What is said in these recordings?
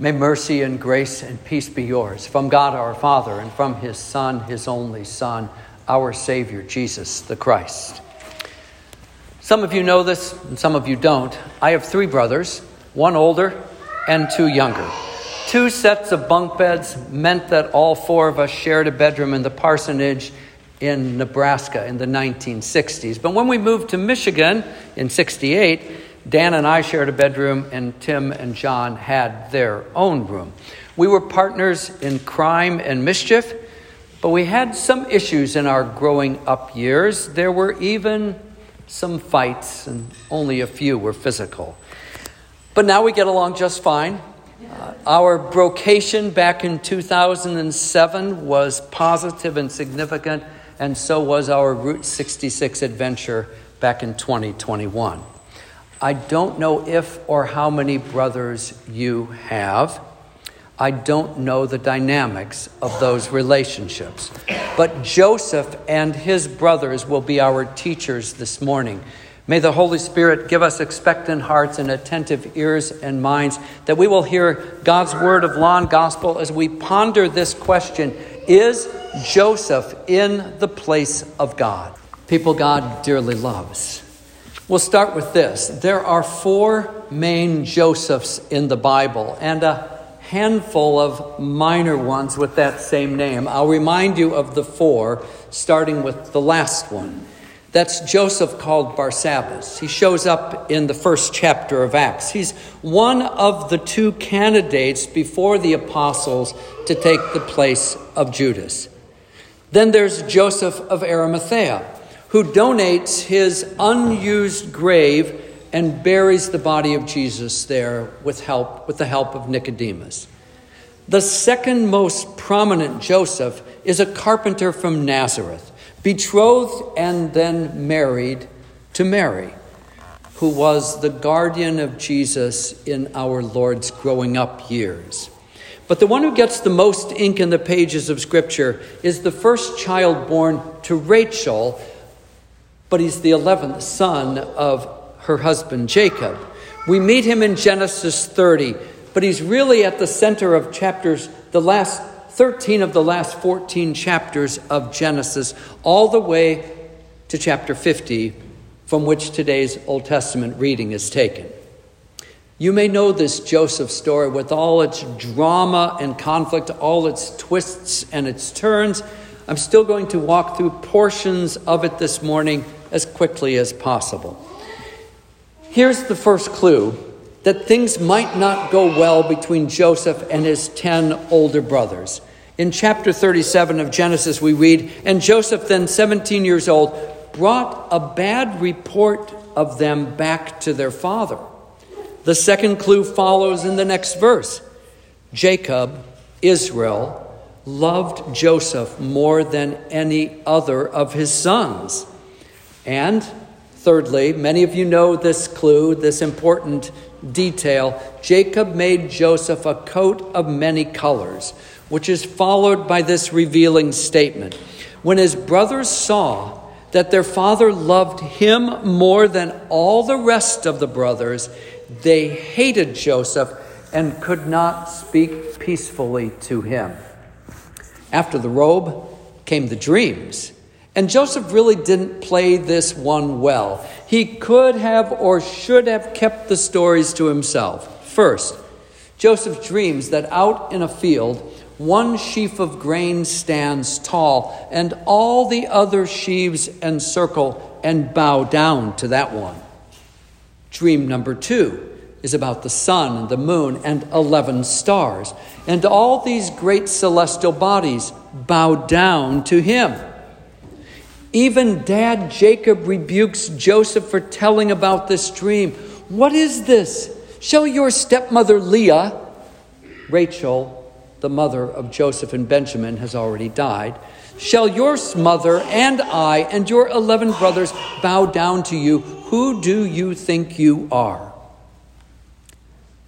May mercy and grace and peace be yours from God our Father and from his Son, his only Son, our Savior, Jesus the Christ. Some of you know this and some of you don't. I have three brothers, one older and two younger. Two sets of bunk beds meant that all four of us shared a bedroom in the parsonage in Nebraska in the 1960s. But when we moved to Michigan in 68, Dan and I shared a bedroom, and Tim and John had their own room. We were partners in crime and mischief, but we had some issues in our growing up years. There were even some fights, and only a few were physical. But now we get along just fine. Uh, our brocation back in 2007 was positive and significant, and so was our Route 66 adventure back in 2021. I don't know if or how many brothers you have. I don't know the dynamics of those relationships. But Joseph and his brothers will be our teachers this morning. May the Holy Spirit give us expectant hearts and attentive ears and minds that we will hear God's word of law and gospel as we ponder this question Is Joseph in the place of God? People God dearly loves. We'll start with this. There are four main Josephs in the Bible and a handful of minor ones with that same name. I'll remind you of the four, starting with the last one. That's Joseph called Barsabbas. He shows up in the first chapter of Acts. He's one of the two candidates before the apostles to take the place of Judas. Then there's Joseph of Arimathea who donates his unused grave and buries the body of Jesus there with help with the help of Nicodemus. The second most prominent Joseph is a carpenter from Nazareth, betrothed and then married to Mary, who was the guardian of Jesus in our Lord's growing up years. But the one who gets the most ink in the pages of Scripture is the first child born to Rachel but he's the 11th son of her husband Jacob. We meet him in Genesis 30, but he's really at the center of chapters, the last 13 of the last 14 chapters of Genesis, all the way to chapter 50, from which today's Old Testament reading is taken. You may know this Joseph story with all its drama and conflict, all its twists and its turns. I'm still going to walk through portions of it this morning quickly as possible. Here's the first clue that things might not go well between Joseph and his 10 older brothers. In chapter 37 of Genesis, we read, And Joseph, then 17 years old, brought a bad report of them back to their father. The second clue follows in the next verse Jacob, Israel, loved Joseph more than any other of his sons. And thirdly, many of you know this clue, this important detail. Jacob made Joseph a coat of many colors, which is followed by this revealing statement. When his brothers saw that their father loved him more than all the rest of the brothers, they hated Joseph and could not speak peacefully to him. After the robe came the dreams. And Joseph really didn't play this one well. He could have or should have kept the stories to himself. First, Joseph dreams that out in a field, one sheaf of grain stands tall, and all the other sheaves encircle and bow down to that one. Dream number two is about the sun and the moon and 11 stars, and all these great celestial bodies bow down to him. Even dad Jacob rebukes Joseph for telling about this dream. What is this? Shall your stepmother Leah, Rachel, the mother of Joseph and Benjamin, has already died, shall your mother and I and your 11 brothers bow down to you? Who do you think you are?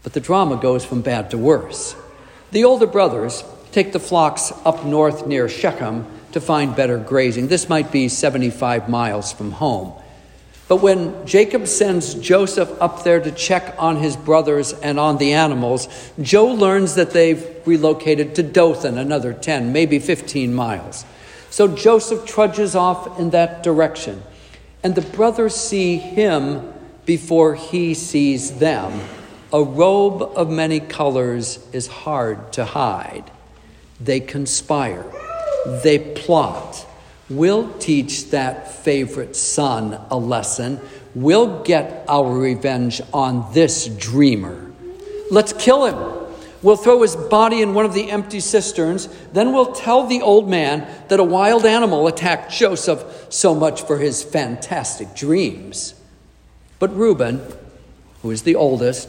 But the drama goes from bad to worse. The older brothers take the flocks up north near Shechem to find better grazing. This might be 75 miles from home. But when Jacob sends Joseph up there to check on his brothers and on the animals, Joe learns that they've relocated to Dothan, another 10, maybe 15 miles. So Joseph trudges off in that direction, and the brothers see him before he sees them. A robe of many colors is hard to hide. They conspire, they plot. We'll teach that favorite son a lesson. We'll get our revenge on this dreamer. Let's kill him. We'll throw his body in one of the empty cisterns. Then we'll tell the old man that a wild animal attacked Joseph so much for his fantastic dreams. But Reuben, who is the oldest,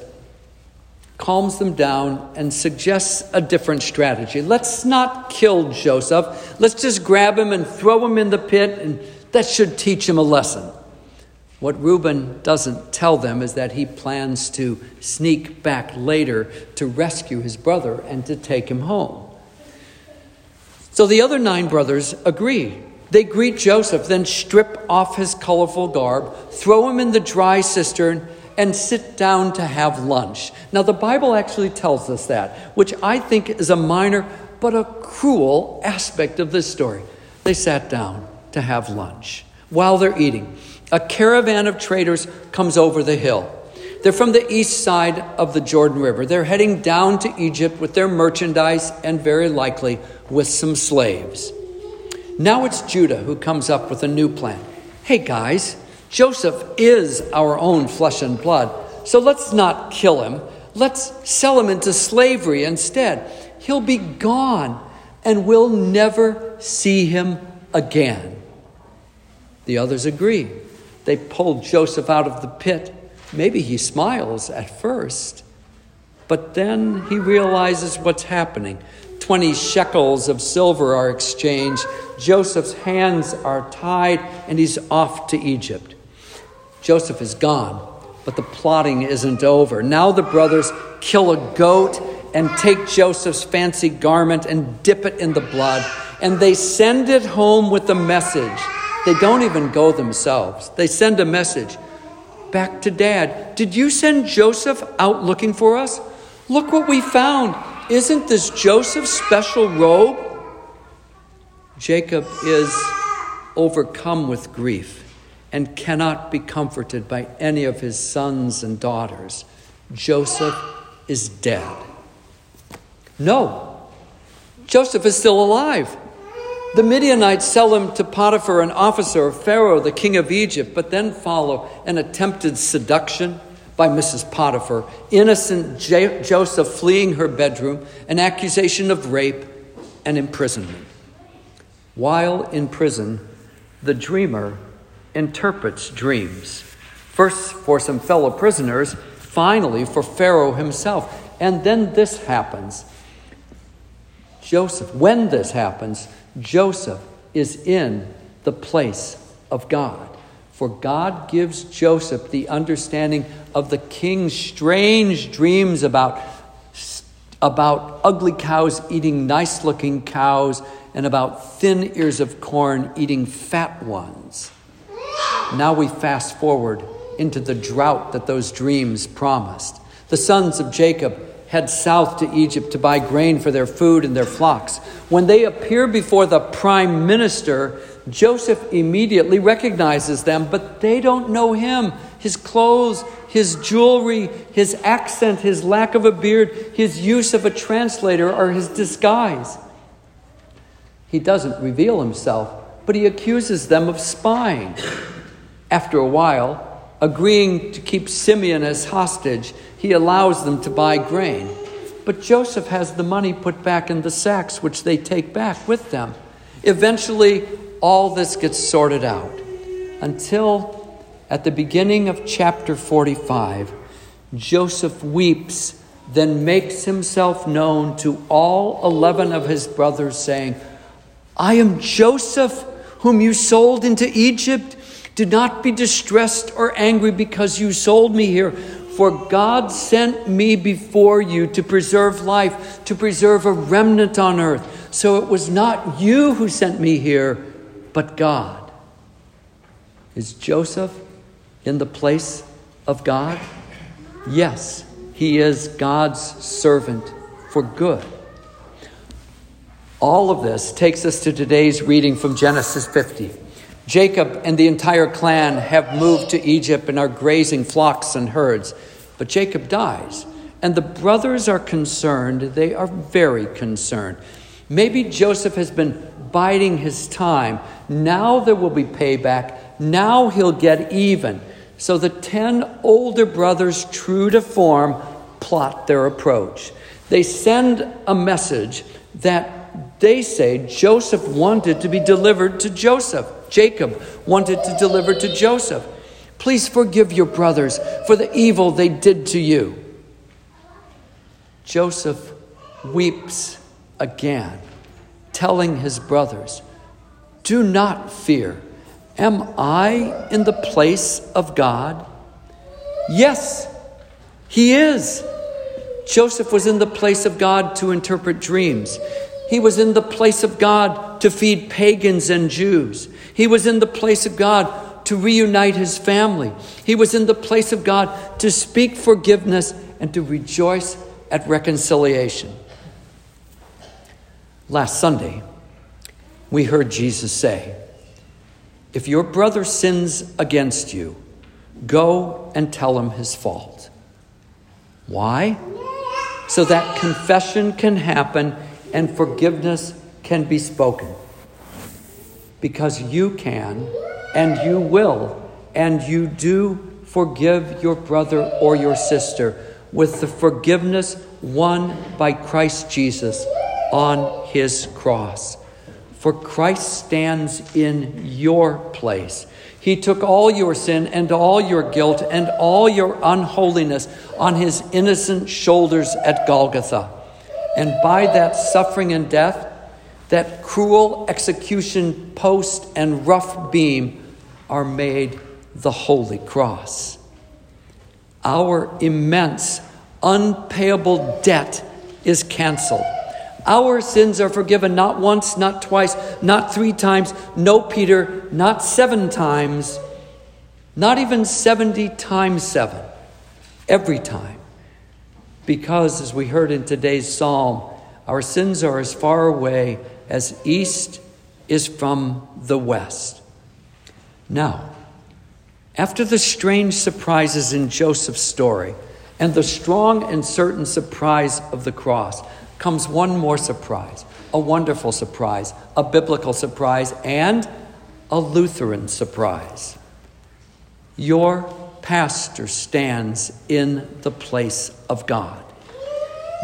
calms them down and suggests a different strategy. Let's not kill Joseph. Let's just grab him and throw him in the pit, and that should teach him a lesson. What Reuben doesn't tell them is that he plans to sneak back later to rescue his brother and to take him home. So the other nine brothers agree. They greet Joseph, then strip off his colorful garb, throw him in the dry cistern, and sit down to have lunch. Now, the Bible actually tells us that, which I think is a minor but a cruel aspect of this story. They sat down to have lunch while they're eating a caravan of traders comes over the hill. They're from the east side of the Jordan River. They're heading down to Egypt with their merchandise and very likely with some slaves. Now it's Judah who comes up with a new plan. Hey guys, Joseph is our own flesh and blood, so let's not kill him. Let's sell him into slavery instead. He'll be gone and we'll never see him again. The others agree. They pull Joseph out of the pit. Maybe he smiles at first, but then he realizes what's happening. 20 shekels of silver are exchanged. Joseph's hands are tied, and he's off to Egypt. Joseph is gone, but the plotting isn't over. Now the brothers kill a goat and take Joseph's fancy garment and dip it in the blood, and they send it home with the message they don't even go themselves. They send a message back to dad. Did you send Joseph out looking for us? Look what we found. Isn't this Joseph's special robe? Jacob is overcome with grief and cannot be comforted by any of his sons and daughters. Joseph is dead. No, Joseph is still alive. The Midianites sell him to Potiphar, an officer of Pharaoh, the king of Egypt, but then follow an attempted seduction by Mrs. Potiphar, innocent J- Joseph fleeing her bedroom, an accusation of rape and imprisonment. While in prison, the dreamer interprets dreams. First for some fellow prisoners, finally for Pharaoh himself. And then this happens. Joseph, when this happens, Joseph is in the place of God. For God gives Joseph the understanding of the king's strange dreams about, about ugly cows eating nice looking cows and about thin ears of corn eating fat ones. Now we fast forward into the drought that those dreams promised. The sons of Jacob head south to Egypt to buy grain for their food and their flocks. When they appear before the prime minister, Joseph immediately recognizes them, but they don't know him. His clothes, his jewelry, his accent, his lack of a beard, his use of a translator are his disguise. He doesn't reveal himself, but he accuses them of spying. After a while, agreeing to keep Simeon as hostage, he allows them to buy grain. But Joseph has the money put back in the sacks, which they take back with them. Eventually, all this gets sorted out until at the beginning of chapter 45, Joseph weeps, then makes himself known to all 11 of his brothers, saying, I am Joseph, whom you sold into Egypt. Do not be distressed or angry because you sold me here. For God sent me before you to preserve life, to preserve a remnant on earth. So it was not you who sent me here, but God. Is Joseph in the place of God? Yes, he is God's servant for good. All of this takes us to today's reading from Genesis 50. Jacob and the entire clan have moved to Egypt and are grazing flocks and herds. But Jacob dies, and the brothers are concerned. They are very concerned. Maybe Joseph has been biding his time. Now there will be payback. Now he'll get even. So the ten older brothers, true to form, plot their approach. They send a message that they say Joseph wanted to be delivered to Joseph. Jacob wanted to deliver to Joseph. Please forgive your brothers for the evil they did to you. Joseph weeps again, telling his brothers, Do not fear. Am I in the place of God? Yes, he is. Joseph was in the place of God to interpret dreams. He was in the place of God to feed pagans and Jews. He was in the place of God to reunite his family. He was in the place of God to speak forgiveness and to rejoice at reconciliation. Last Sunday, we heard Jesus say, if your brother sins against you, go and tell him his fault. Why? So that confession can happen and forgiveness can be spoken. Because you can and you will and you do forgive your brother or your sister with the forgiveness won by Christ Jesus on his cross. For Christ stands in your place. He took all your sin and all your guilt and all your unholiness on his innocent shoulders at Golgotha. And by that suffering and death, that cruel execution post and rough beam are made the holy cross. Our immense, unpayable debt is canceled our sins are forgiven not once, not twice, not three times. No, Peter, not seven times, not even 70 times seven. Every time. Because, as we heard in today's psalm, our sins are as far away as east is from the west. Now, after the strange surprises in Joseph's story and the strong and certain surprise of the cross, comes one more surprise a wonderful surprise, a biblical surprise, and a Lutheran surprise. Your pastor stands in the place of God,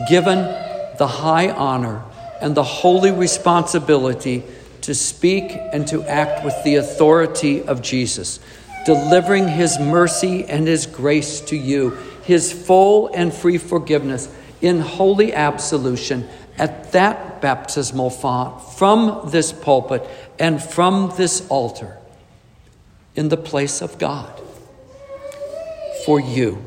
given the high honor and the holy responsibility to speak and to act with the authority of Jesus, delivering his mercy and his grace to you, his full and free forgiveness in holy absolution at that baptismal font from this pulpit and from this altar in the place of God for you.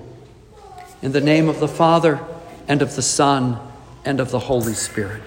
In the name of the Father and of the Son and of the Holy Spirit.